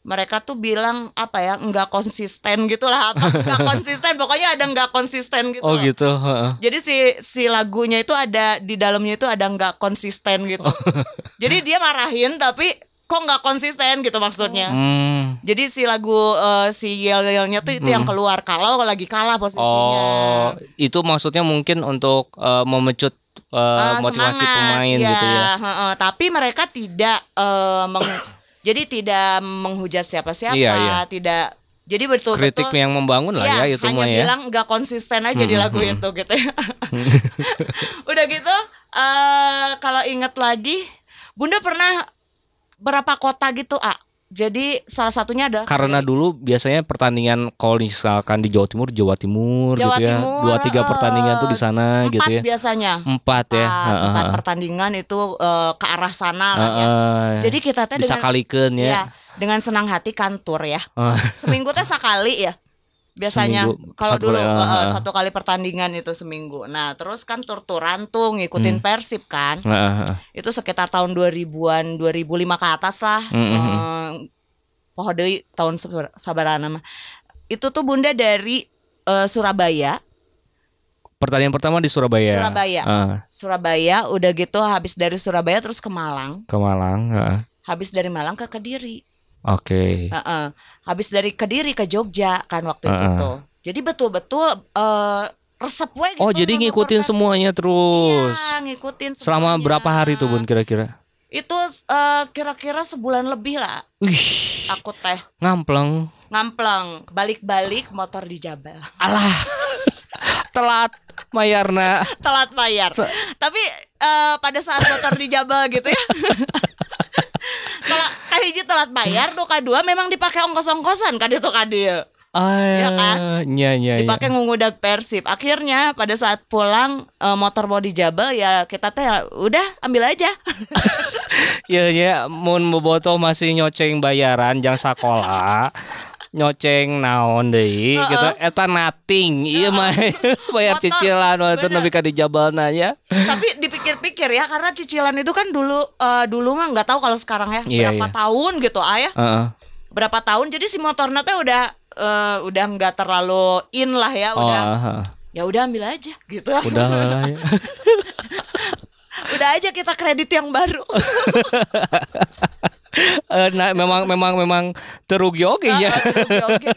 mereka tuh bilang apa ya nggak konsisten gitulah apa nggak [LAUGHS] konsisten pokoknya ada nggak konsisten gitu. Oh loh. gitu. heeh. Jadi si si lagunya itu ada di dalamnya itu ada nggak konsisten gitu. [LAUGHS] Jadi dia marahin tapi kok nggak konsisten gitu maksudnya. Hmm. Jadi si lagu eh, si yel-yelnya tuh itu yang keluar kalau lagi kalah posisinya. Oh, itu maksudnya mungkin untuk eh, memecut eh, Eh, motivasi semangat, pemain ya, gitu ya. heeh. Tapi mereka tidak eh, meng- [COUGHS] jadi tidak menghujat siapa-siapa, Iya, iya. tidak. Jadi betul Kritik betul. yang membangun lah ya itu hanya ya. bilang nggak konsisten aja di lagu itu gitu ya. [LAUGHS] [LAUGHS] Udah gitu, eh kalau inget lagi, Bunda pernah berapa kota gitu, ah? Jadi salah satunya adalah Karena dulu biasanya pertandingan kalau misalkan di Jawa Timur, Jawa Timur Jawa gitu ya. Timur, Dua tiga eh, pertandingan tuh di sana gitu ya. biasanya. Empat ya. Empat, Heeh, empat heeh. pertandingan itu eh, ke arah sana lah ya. Jadi kita teh bisa dengan kalikeun ya. ya, dengan senang hati kantor ya. Seminggu teh sekali ya. Biasanya kalau dulu ah, ah. satu kali pertandingan itu seminggu. Nah, terus kan tur-turan tuh Hmm. ngikutin Persib kan. heeh, heeh. Itu sekitar tahun 2000-an, 2005 ke atas lah. Hmm, hmm, Poho deui tahun sabar- sabarana mah. Itu tuh Bunda dari eh, Surabaya Pertandingan pertama di Surabaya. Surabaya. Ah, Surabaya udah gitu habis dari Surabaya terus ke Malang, ke Malang. ah. habis dari Malang ke Kediri. Oke. Heeh. Habis dari Kediri ke Jogja kan waktu Heeh. itu. Jadi betul-betul eh, resep we gitu. Oh, jadi ngikutin Persib. semuanya terus. Iya, ngikutin Selama semuanya. berapa hari tuh, Bun kira-kira? Itu eh, kira-kira sebulan lebih lah Wih, aku teh ngampleng. ngampleng balik-balik motor di Jabal. Alah. [LAUGHS] Telat mayarna. [LAUGHS] Telat bayar. Tapi eh, pada saat motor di Jabal gitu ya. [LAUGHS] telat kahiji telat bayar, nu kadua memang dipakai ongkos-ongkosan kan itu kadieu. Ah, Iya kan? Iya, iya, iya. dipakai ngugudag Persib. Akhirnya pada saat pulang eh, motor mau dijabel ya kita teh ya, udah ambil aja. [LAUGHS] Iya, ya, mun bobotoh masih nyoceng bayaran jang sakola. Nyoceng naon deui gitu eta nating iya mah [LAUGHS] bayar Motor, cicilan waktu bener. nepi ka di Jabalna ya Tapi dipikir-pikir ya karena cicilan itu kan dulu eh, dulu mah nggak tahu kalau sekarang ya Iya, berapa iya. tahun gitu ayah Heeh. berapa tahun jadi si motornya teh udah eh, udah nggak terlalu in lah ya oh udah heeh. ya udah ambil aja gitu udah lah ya. [LAUGHS] udah aja kita kredit yang baru [LAUGHS] Eh, nah memang memang memang terugi oke ya Oke, oke.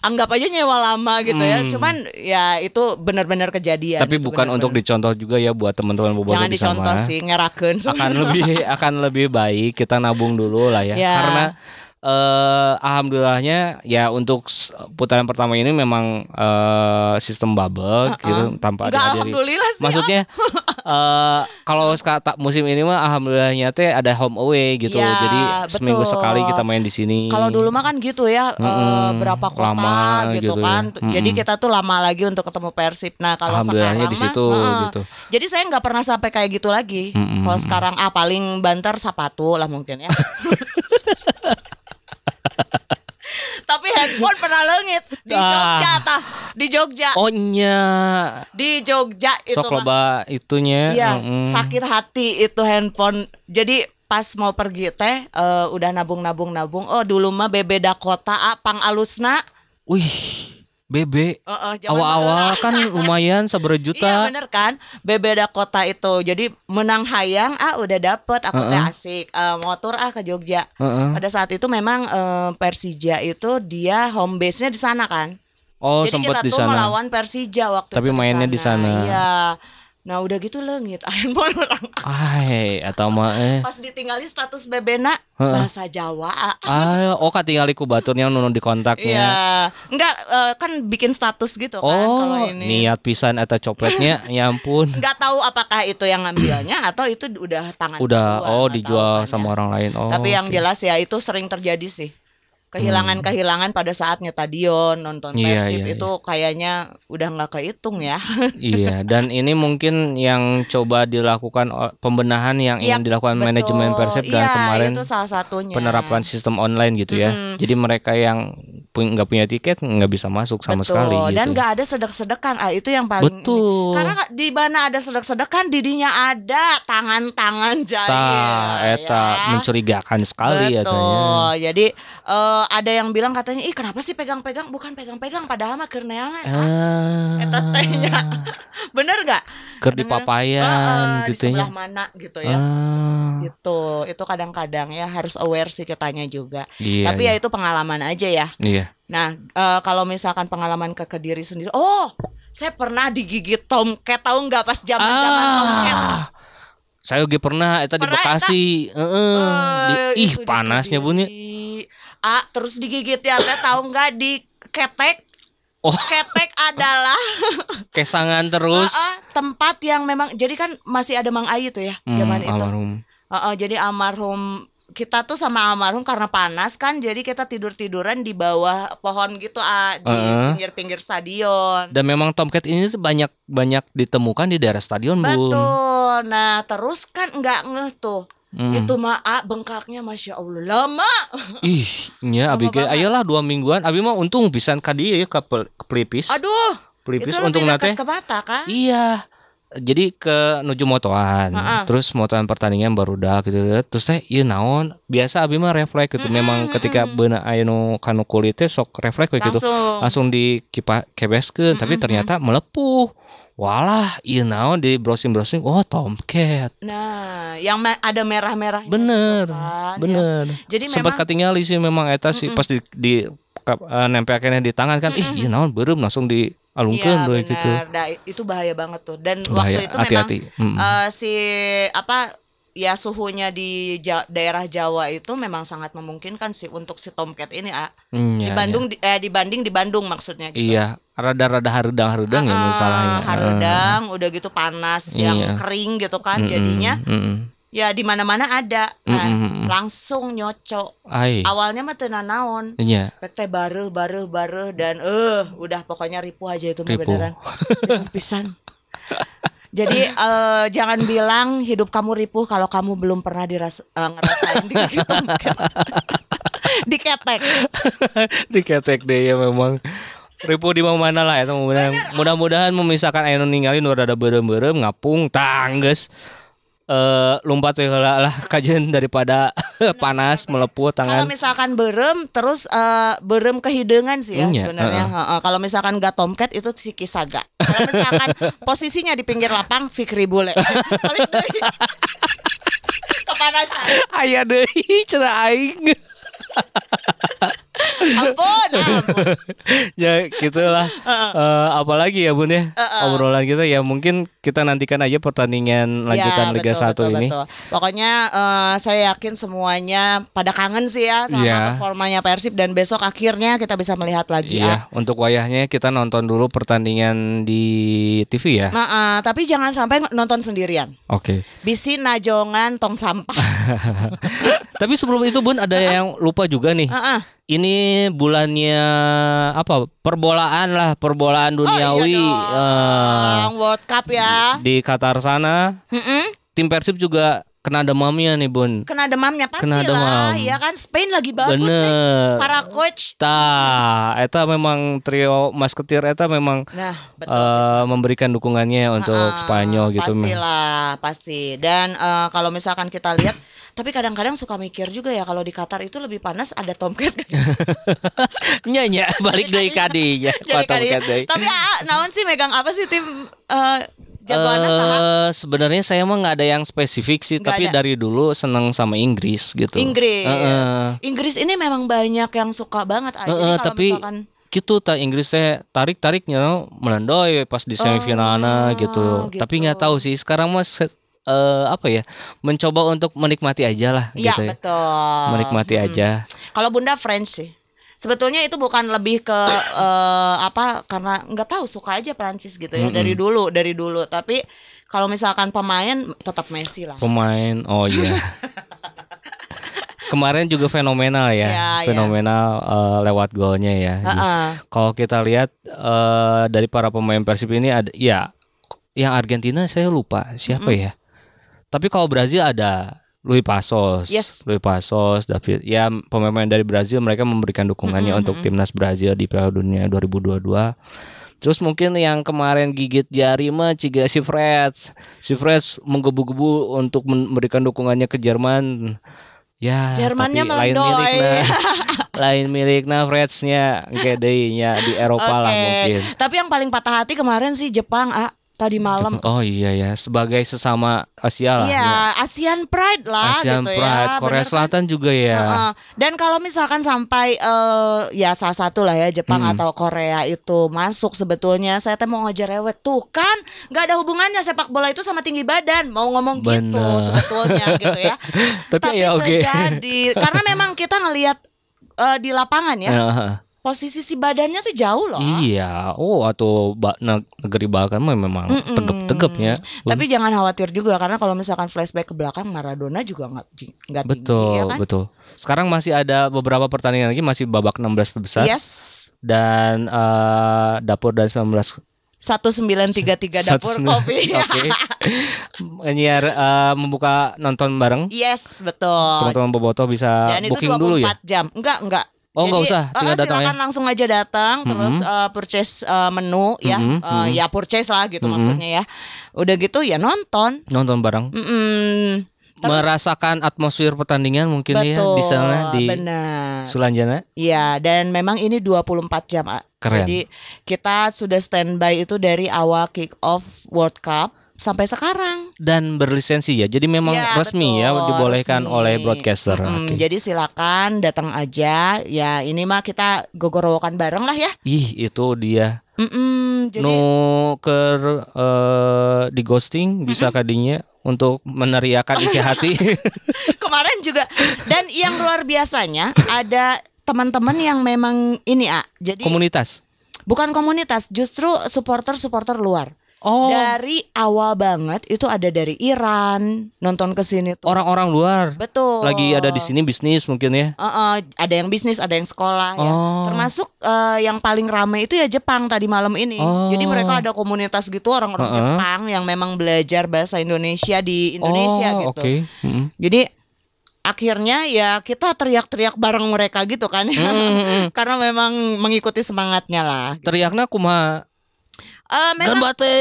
anggap aja nyewa lama gitu ya Hmm. cuman ya itu benar-benar kejadian tapi bukan untuk benar-benar. dicontoh juga ya buat teman-teman bobotoh jangan di sana. dicontoh sih ngerakeun akan lebih akan lebih baik kita nabung dulu lah ya, Ya. karena eh alhamdulillahnya ya untuk putaran pertama ini memang eh sistem bubble gitu tanpa Enggak dihadiri. alhamdulillah sih Maksudnya [LAUGHS] eh kalau sekarang musim ini mah alhamdulillahnya teh ada home away gitu. Ya, Jadi seminggu betul. sekali kita main di sini. Kalau dulu mah kan gitu ya, eh, Mm-mm, berapa kota lama gitu, gitu ya. kan. Jadi Mm-mm. kita tuh lama lagi untuk ketemu Persib. Nah kalau sekarang di situ heeh. gitu. Jadi saya nggak pernah sampai kayak gitu lagi. Mm-mm. Kalau sekarang ah paling banter sapatu lah mungkin ya. [LAUGHS] Tapi handphone pernah lengit di Ah. Jogja tah, di Jogja, Oh nya di Jogja itu sok loba itunya. Iya, mm-mm. sakit hati itu handphone. Jadi pas mau pergi teh eh, udah nabung-nabung-nabung. Oh, dulu mah BB Dakota ah, pang alusna. Wih, bebe. Heeh, zaman Awal-awal kan lumayan seberapa [LAUGHS] Iya juta. bener kan BB Dakota itu Jadi menang hayang Ah udah dapet Aku teh asik Eh, Motor ah ke Jogja Heeh. Pada saat itu memang eh, Persija itu Dia home base-nya di sana kan Oh, Jadi sempat kita di tuh sana. melawan Persija waktu Tapi itu mainnya di sana. Iya Nah udah gitu lengit Handphone orang Ai, atau mah eh. Pas ditinggali status bebena. Bahasa Jawa Ah, oh katingali ku baturnya nunu di kontaknya. Iya Enggak eh, Kan bikin status gitu kan Kalau Oh, ini niat pisan eta copetnya, [LAUGHS] ya ampun. nggak tahu apakah itu yang ngambilnya atau itu udah tangan Udah, kedua, oh dijual tahu kan sama orang lain. Oh. Tapi yang oke. jelas ya itu sering terjadi sih. Kehilangan-kehilangan pada saat nyetadion nonton Iya, Persib iya, itu kayaknya udah nggak kehitung ya. [LAUGHS] Iya, dan ini mungkin yang coba dilakukan pembenahan yang Iya, ingin dilakukan betul. manajemen Persib dan Iya, kemarin itu salah satunya. penerapan sistem online gitu ya. Mm-mm. Jadi mereka yang nggak punya tiket nggak bisa masuk sama Betul. sekali gitu. Dan nggak ada sedek-sedekan. Ah, itu yang paling Betul. ini. Karena di mana ada sedek-sedekan didinya ada tangan-tangan jahil. Tah, eta ya. mencurigakan sekali ya Betul. Jadi eh, ada yang bilang katanya, ih kenapa sih pegang-pegang? Bukan pegang-pegang, padahal mah keur neangan. Ah, Eta tehnya. [LAUGHS] Bener gak? Keur di papayan di gitu sebelah ya. mana gitu ya. Ah, Gitu. Itu kadang-kadang ya harus aware sih kitanya juga. iya. Tapi iya. ya itu pengalaman aja ya. Iya. Nah, eh, kalau misalkan pengalaman ke Kediri sendiri, oh, saya pernah digigit tomcat tahu nggak pas zaman-zaman tomcat? Ah. Saya juga pernah eta di Bekasi. Heeh. Di- Eh, ih, itu di panasnya Bun Ah, terus digigit ya teh tahu nggak di ketek? Oh. Ketek adalah [LAUGHS] Kesangan terus. ah, tempat yang memang jadi kan masih ada Mang Ayu tuh ya Hmm, zaman itu. almarhum. Heeh, jadi almarhum kita tuh sama almarhum karena panas kan jadi kita tidur tiduran di bawah pohon gitu ah, di Heeh. pinggir-pinggir stadion. Dan memang tomcat ini tuh banyak banyak ditemukan di daerah stadion, Bun. Betul. Nah terus kan nggak ngeh tuh. Hmm. Itu mah ah, bengkaknya masya allah [LAUGHS] lama. Ih, nya abi ge ayolah dua mingguan abi mah untung pisan ka dieu ya ke pel- ke pelipis. Aduh. pelipis untung nate. ke mata kan? Iya. Jadi ke nuju motoan, Heeh. terus motoan pertandingan baru dah gitu. Terus teh ieu naon? Biasa abi mah refleks gitu. Memang ketika aya nu kanu kulit teh sok refleks gitu. Langsung. Langsung di kipa kebeskeun, tapi ternyata melepuh. Walah iya naon di browsing browsing oh Tomcat Nah, yang me- ada merah-merah. bener kan, ya. bener Jadi sempat memang ketinggali sih memang eta sih pas di, di kap- eh, nempelkeunnya di tangan kan ih iya naon beureum langsung di deui benar. gitu Nah, itu bahaya banget tuh. Dan Bahaya, waktu itu hati-hati. memang Mm. eh, si apa ya suhunya di Ja- daerah Jawa itu memang sangat memungkinkan sih untuk si tomcat ini ah. Hmm, di ya, Bandung di- eh dibanding di Bandung maksudnya ya. gitu. iya rada-rada harudang-harudang ya Ah, masalahnya harudang, udah gitu panas yang Iya. kering gitu kan jadinya Mm-mm. ya di mana-mana ada. Nah, Mm-mm. langsung nyocok. ai Awalnya mah teu naon. iya Pek teh bareuh bareuh bareuh dan eh udah pokoknya ripuh aja itu Ripuh. beneran. [LAUGHS] Ripuh pisan. Jadi eh, jangan bilang hidup kamu ripuh kalau kamu belum pernah diras eh, ngerasain di gitu. [LAUGHS] Diketek. diketek deh ya memang Ripu di mana mana lah ya mudah mudah-mudahan memisahkan anu ninggalin udah ada berem-berem ngapung tangges eh lompat lah kajian daripada [LAUGHS] panas meleput Kalau tangan misalkan berem terus eh, berem kehidangan sih ya Iya, sebenarnya. Heeh, Kalau misalkan gak tomcat itu si kisaga. Kalau misalkan [LAUGHS] posisinya di pinggir lapang Fikri bule. [LAUGHS] Kepanasan. aya deui cenah aing ampun. [LAUGHS] ya gitulah Eh, apalagi ya bun ya obrolan kita ya mungkin kita nantikan aja pertandingan lanjutan Ya, Liga betul, 1 betul, ini betul. Pokoknya eh, saya yakin semuanya pada kangen sih ya sama Iya. performanya Persib dan besok akhirnya kita bisa melihat lagi ya. Iya, untuk wayahnya kita nonton dulu pertandingan di TV ya. Nah, eh, tapi jangan sampai nonton sendirian. Oke. Bisi najongan tong sampah. [LAUGHS] Tapi sebelum itu Bun ada yang lupa juga nih. Heeh. Ini bulannya apa? Perbolaan lah, perbolaan duniawi Oh, iya eh, Yang World Cup ya. di Qatar sana. Mm-mm. Tim Persib juga kena demamnya nih Bun. Kena demamnya Kena pastilah, demam. ya kan Spain lagi bagus nih. Bener. Para coach. Tah, eta memang trio Masketir eta memang Nah, betul. eh, memberikan dukungannya untuk Ah, Spanyol gitu. Pastilah, pasti. Dan eh, kalau misalkan kita lihat, [COUGHS] tapi kadang-kadang suka mikir juga ya kalau di Qatar itu lebih panas ada Tomcat. [LAUGHS] Nya balik dari kadinya. Tomcat kali- deui. Tapi ah, naon sih megang apa sih tim eh jagoannya? Eh, sebenarnya saya mah nggak ada yang spesifik sih, Nggak tapi ada. dari dulu seneng sama Inggris gitu. Inggris. Heeh. Inggris ini memang banyak yang suka banget. Heeh, kalau tapi misalkan gitu tak Inggris teh tarik tariknya melendoy pas di semifinalnya gitu. gitu. Tapi nggak tahu sih sekarang mas eh, apa ya mencoba untuk menikmati aja lah Iya gitu ya. betul. Menikmati aja. Kalau Bunda French sih. Sebetulnya itu bukan lebih ke eh, apa karena nggak tahu suka aja Prancis gitu ya dari dulu dari dulu. Tapi kalau misalkan pemain tetap Messi lah. Pemain oh iya. [LAUGHS] Kemarin juga fenomenal ya, iya. fenomenal eh, lewat golnya ya. Heeh. Kalau kita lihat eh, dari para pemain Persib ini ada ya yang Argentina saya lupa siapa ya. Tapi kalau Brazil ada Luis Pasos, Yes. Luis Pasos, David. Ya pemain-pemain dari Brazil mereka memberikan dukungannya untuk timnas Brazil di Piala Dunia 2022. Terus mungkin yang kemarin gigit jari mah ciga si Fred. Si Fred menggebu-gebu untuk memberikan dukungannya ke Jerman. Ya, Jermannya tapi lain melendoy. milikna. [LAUGHS] lain milikna Freds-nya engke deui nya di Eropa lah Oke. mungkin. Tapi yang paling patah hati kemarin sih Jepang ah tadi malam. Oh iya ya, sebagai sesama Asia lah. Iya, ya. ASEAN Pride lah ASEAN gitu Pride, ya. Korea bener kan? Selatan juga ya. Heeh. Dan kalau misalkan sampai eh, ya salah satu lah ya Jepang Hmm. atau Korea itu masuk sebetulnya saya teh mau ngejerewet tuh kan nggak ada hubungannya sepak bola itu sama tinggi badan mau ngomong gitu Bener. sebetulnya [LAUGHS] gitu ya. Tapi ya oke. terjadi karena memang kita ngelihat eh, di lapangan ya Heeh. Posisi si badannya tuh jauh loh. Iya, oh atau ba- ne- negeri Balkan memang tegep-tegepnya. Tapi jangan khawatir juga karena kalau misalkan flashback ke belakang Maradona juga nggak nggak tinggi Betul, ya kan. betul. Sekarang masih ada beberapa pertandingan lagi masih babak 16 besar Yes. dan eh, dapur dan 19 1933 dapur Satu- kopi. [LAUGHS] Oke. Nyiar eh, membuka nonton bareng. Yes, betul. Teman-teman Boboto bisa Dan itu booking 24 dulu ya. jam. Enggak, enggak. Oh, enggak usah, datang silakan ya. langsung aja datang terus eh, purchase eh, menu ya. Eh, ya purchase lah gitu maksudnya ya. Udah gitu ya nonton. Nonton bareng. Mm-mm. Merasakan atmosfer pertandingan mungkin ya Betul. di sana di Benar. Sulanjana. Iya, dan memang ini 24 jam. Keren. Jadi kita sudah standby itu dari awal kick off World Cup sampai sekarang. Dan berlisensi ya. Jadi memang Ya, resmi ya betul, dibolehkan resmi. oleh broadcaster. Mm-mm, Oke. Jadi silakan datang aja. Ya ini mah kita gogorokan bareng lah ya. Ih, itu dia. Mm-mm, jadi nu ke eh, di ghosting bisa kadinya untuk meneriakan isi hati. [LAUGHS] kemarin juga dan yang luar biasanya ada teman-teman yang memang ini ah. Jadi Komunitas. bukan komunitas, justru supporter-supporter luar. Oh. Dari awal banget itu ada dari Iran nonton ke sini tuh. Orang-orang luar. Betul. Lagi ada di sini bisnis mungkin ya. Uh, uh, ada yang bisnis, ada yang sekolah ya. Oh. Termasuk uh, yang paling ramai itu ya Jepang tadi malam ini. Oh. Jadi mereka ada komunitas gitu orang-orang Uh-uh. Jepang yang memang belajar bahasa Indonesia di Indonesia oh, gitu. Oke. Mm-mm. Jadi akhirnya ya kita teriak-teriak bareng mereka gitu kan. Mm-mm. [LAUGHS] Karena memang mengikuti semangatnya lah. Teriaknya kumaha? Eh, memang Ganbate,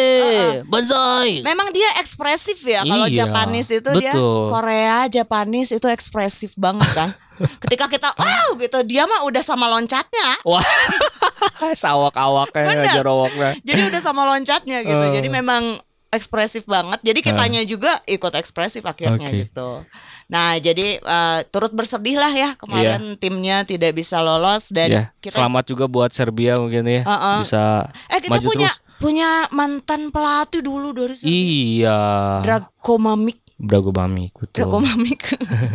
banzai. Memang dia ekspresif ya kalau Iya, Japanese itu dia betul. Korea Japanese itu ekspresif banget kan. [LAUGHS] Ketika kita wow gitu dia mah udah sama loncatnya. Wah. [LAUGHS] Sawak-awaknya Bener. jorowoknya. Jadi udah sama loncatnya gitu. Eh. Jadi memang ekspresif banget. Jadi kitanya juga ikut ekspresif akhirnya Oke. gitu. Nah, jadi eh, turut bersedih lah ya kemarin timnya tidak bisa lolos dan Ya, kita selamat juga buat Serbia mungkin ya. Uh-uh. Bisa eh kita maju punya terus. Punya mantan pelatih dulu dari Serbia. Iya. Drago Mamik. Brago Bami, betul. Drago Mamik.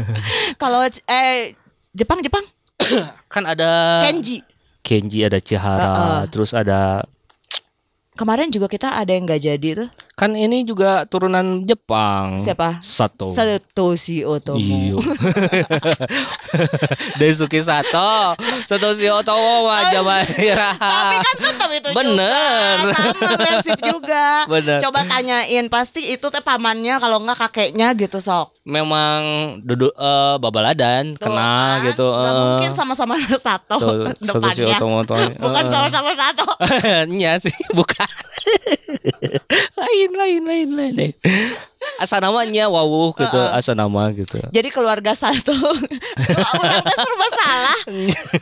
[LAUGHS] Kalau eh Jepang Jepang [COUGHS] Kan ada Kenji. Kenji, ada Chihara, Uh-uh. terus ada Kemarin juga kita ada yang nggak jadi tuh. kan ini juga turunan Jepang. Siapa? Sato. Satoshi Otomo. Iyo. [LAUGHS] Daisuke Sato. Satoshi Otomo mah zaman Tapi kan tetap itu Bener. juga sama prinsip juga. Bener. Coba tanyain pasti itu teh pamannya kalau nggak kakeknya gitu sok. Memang duduk eh, babaladan Tuh, kena kan? gitu. Eh. mungkin sama-sama [LAUGHS] satu Tuh, Satoshi depannya. Otomo tuh. [LAUGHS] Bukan Eh. sama-sama satu. Nya [LAUGHS] sih bukan. lain lain lain lain. lain. Asa namanya wawuh gitu, asa nama gitu. Jadi keluarga satu. Orang teh serba salah.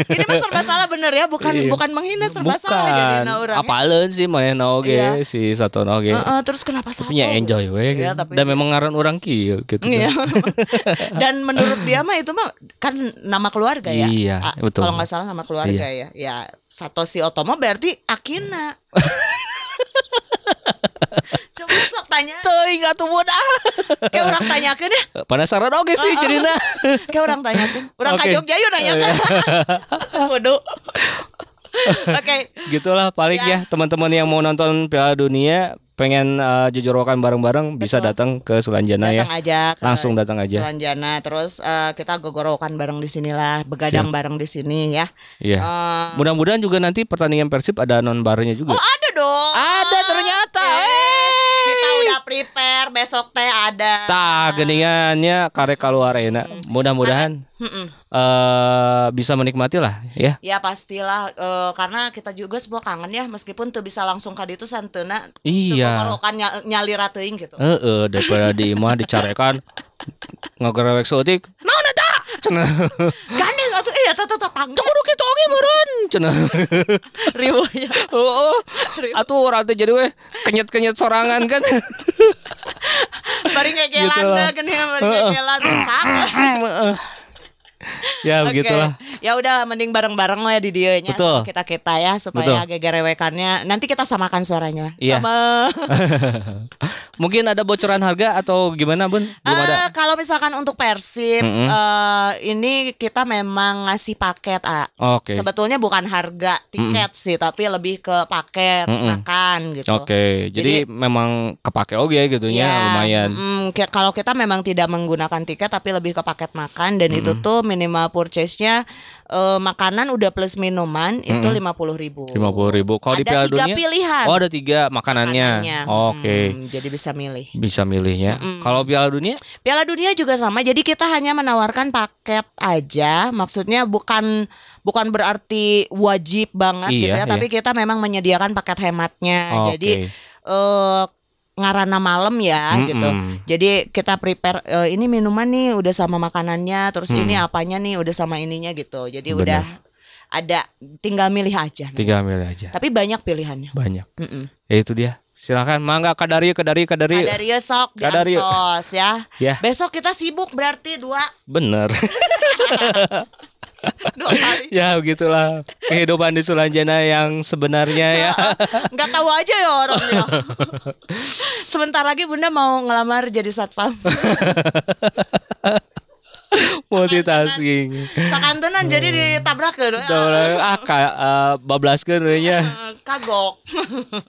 Ini mah serba salah bener ya, bukan Iya. bukan menghina serba salah jadi orang. Apaleun sih mana oge Iya. si satu oge. terus kenapa satu? Punya enjoy we. Iya, gitu. tapi- Dan memang ngaran orang kieu gitu. Iya. [LAUGHS] Dan menurut dia mah itu mah kan nama keluarga ya. Iya, A- betul. Kalau nggak salah nama keluarga ya. Ya Satoshi Otomo berarti Akina. [LAUGHS] Coba sok tanya. Teuing atuh mudah. Kayak orang tanyakan ya. Penasaran oge sih jadina. Kayak orang tanyakan. Orang Oke. ka Jogja nanyakan. Waduh. [LAUGHS] Oke. Gitulah paling Ya. ya teman-teman yang mau nonton Piala Dunia pengen uh, jujurkan bareng-bareng bisa datang ke Sulanjana ya. Datang aja. ke Langsung datang aja. Sulanjana terus eh, kita gogorokan bareng di sinilah, begadang bareng di sini ya. Iya. Eh, Mudah-mudahan juga nanti pertandingan Persib ada non barnya juga. oh ada dong. Ada ternyata. Eh, prepare besok teh ada. Tah geningannya karek keluar enak. Mudah-mudahan Mm-mm. eh bisa menikmati lah ya. Ya pastilah eh, karena kita juga semua kangen ya meskipun tuh bisa langsung kadi itu santuna Iya. kan nyali teuing gitu. Heeh, daripada di imah dicarekan [LAUGHS] ngagerewek sotik. Eta? Cenah. [LAUGHS] Gandeng atuh eh eta teh tetangga Kudu kitu oge meureun. Cenah. [LAUGHS] ribunya. Heeh. Atuh urang teh jadi we kenyet-kenyet sorangan kan. [LAUGHS] Bari ngegelan Gitu deh gini bari ngegelan rusak. [CLEARS THROAT] ya Oke. begitulah. Ya udah mending bareng-bareng lah ya di dia nya Betul. kita kita ya supaya Betul. gegerewekannya nanti kita samakan suaranya. Iya. Sama [LAUGHS] Mungkin ada bocoran harga atau gimana, Bun? Belum ada. Kalau misalkan untuk Persib Mm-mm. eh, ini kita memang ngasih paket ah. Oke. Sebetulnya bukan harga tiket sih, tapi lebih ke paket Mm-mm. makan gitu. Oke, jadi, memang kepake oge gitu ya, Ya, lumayan. mm, kalau kita memang tidak menggunakan tiket tapi lebih ke paket makan dan itu tuh minimal purchase-nya eh, makanan udah plus minuman itu lima puluh ribu. Lima puluh ribu. Kalau di Ada Piala tiga Dunia, pilihan. oh ada tiga makanannya. makanannya. Oke, Hmm, jadi bisa milih. bisa milihnya. Kalau Piala Dunia, Piala Dunia juga sama. Jadi kita hanya menawarkan paket aja. Maksudnya bukan bukan berarti wajib banget Iya, gitu ya, iya. tapi kita memang menyediakan paket hematnya. Oke. Jadi eh ngarana malam ya Mm-mm. gitu. Jadi kita prepare eh, ini minuman nih udah sama makanannya, terus Hmm. ini apanya nih udah sama ininya gitu. Jadi Bener. udah ada tinggal milih aja. Tiga mil aja. Tapi banyak pilihannya. Banyak. Mm-mm. Ya itu dia. Silakan mangga kadari kadari kadari. Ada Rio sok Kadari. diantos ya. Ya. Besok kita sibuk berarti dua Bener. [LAUGHS] [LAUGHS] dua kali. ya begitulah kehidupan di Sulanjana yang sebenarnya ya. [LAUGHS] Nggak tahu aja ya orangnya. [LAUGHS] Sebentar lagi Bunda mau ngelamar jadi satpam. Multitasking. Sakantenan jadi ditabrak ke Udah ah kayak uh, bablaskeun we nya. Kagok.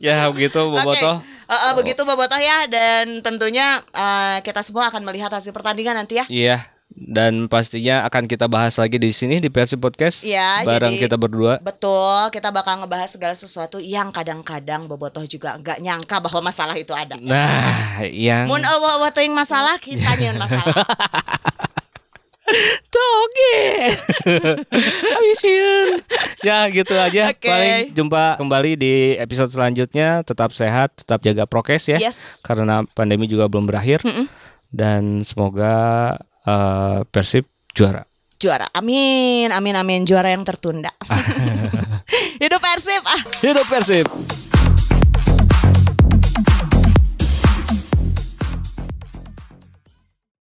Ya begitu Bobotoh. Oke. Eh, eh, begitu Bobotoh ya dan tentunya eh, kita semua akan melihat hasil pertandingan nanti ya. Iya. Dan pastinya akan kita bahas lagi di sini di Versi Podcast. Iya, bareng jadi- kita berdua. Betul, kita bakal ngebahas segala sesuatu yang kadang-kadang Bobotoh juga nggak nyangka bahwa masalah itu ada. Nah, yang Mun eueuh teuing masalah kita nyeun masalah. [LAUGHS] toge. Habisin. ya gitu aja. Oke. Paling jumpa kembali di episode selanjutnya. Tetap sehat, tetap jaga prokes ya. Yes. Karena pandemi juga belum berakhir. Dan semoga eh, Persib juara. Juara. Amin, amin, amin. Juara yang tertunda. [LAUGHS] Hidup Persib. Ah. Hidup Persib.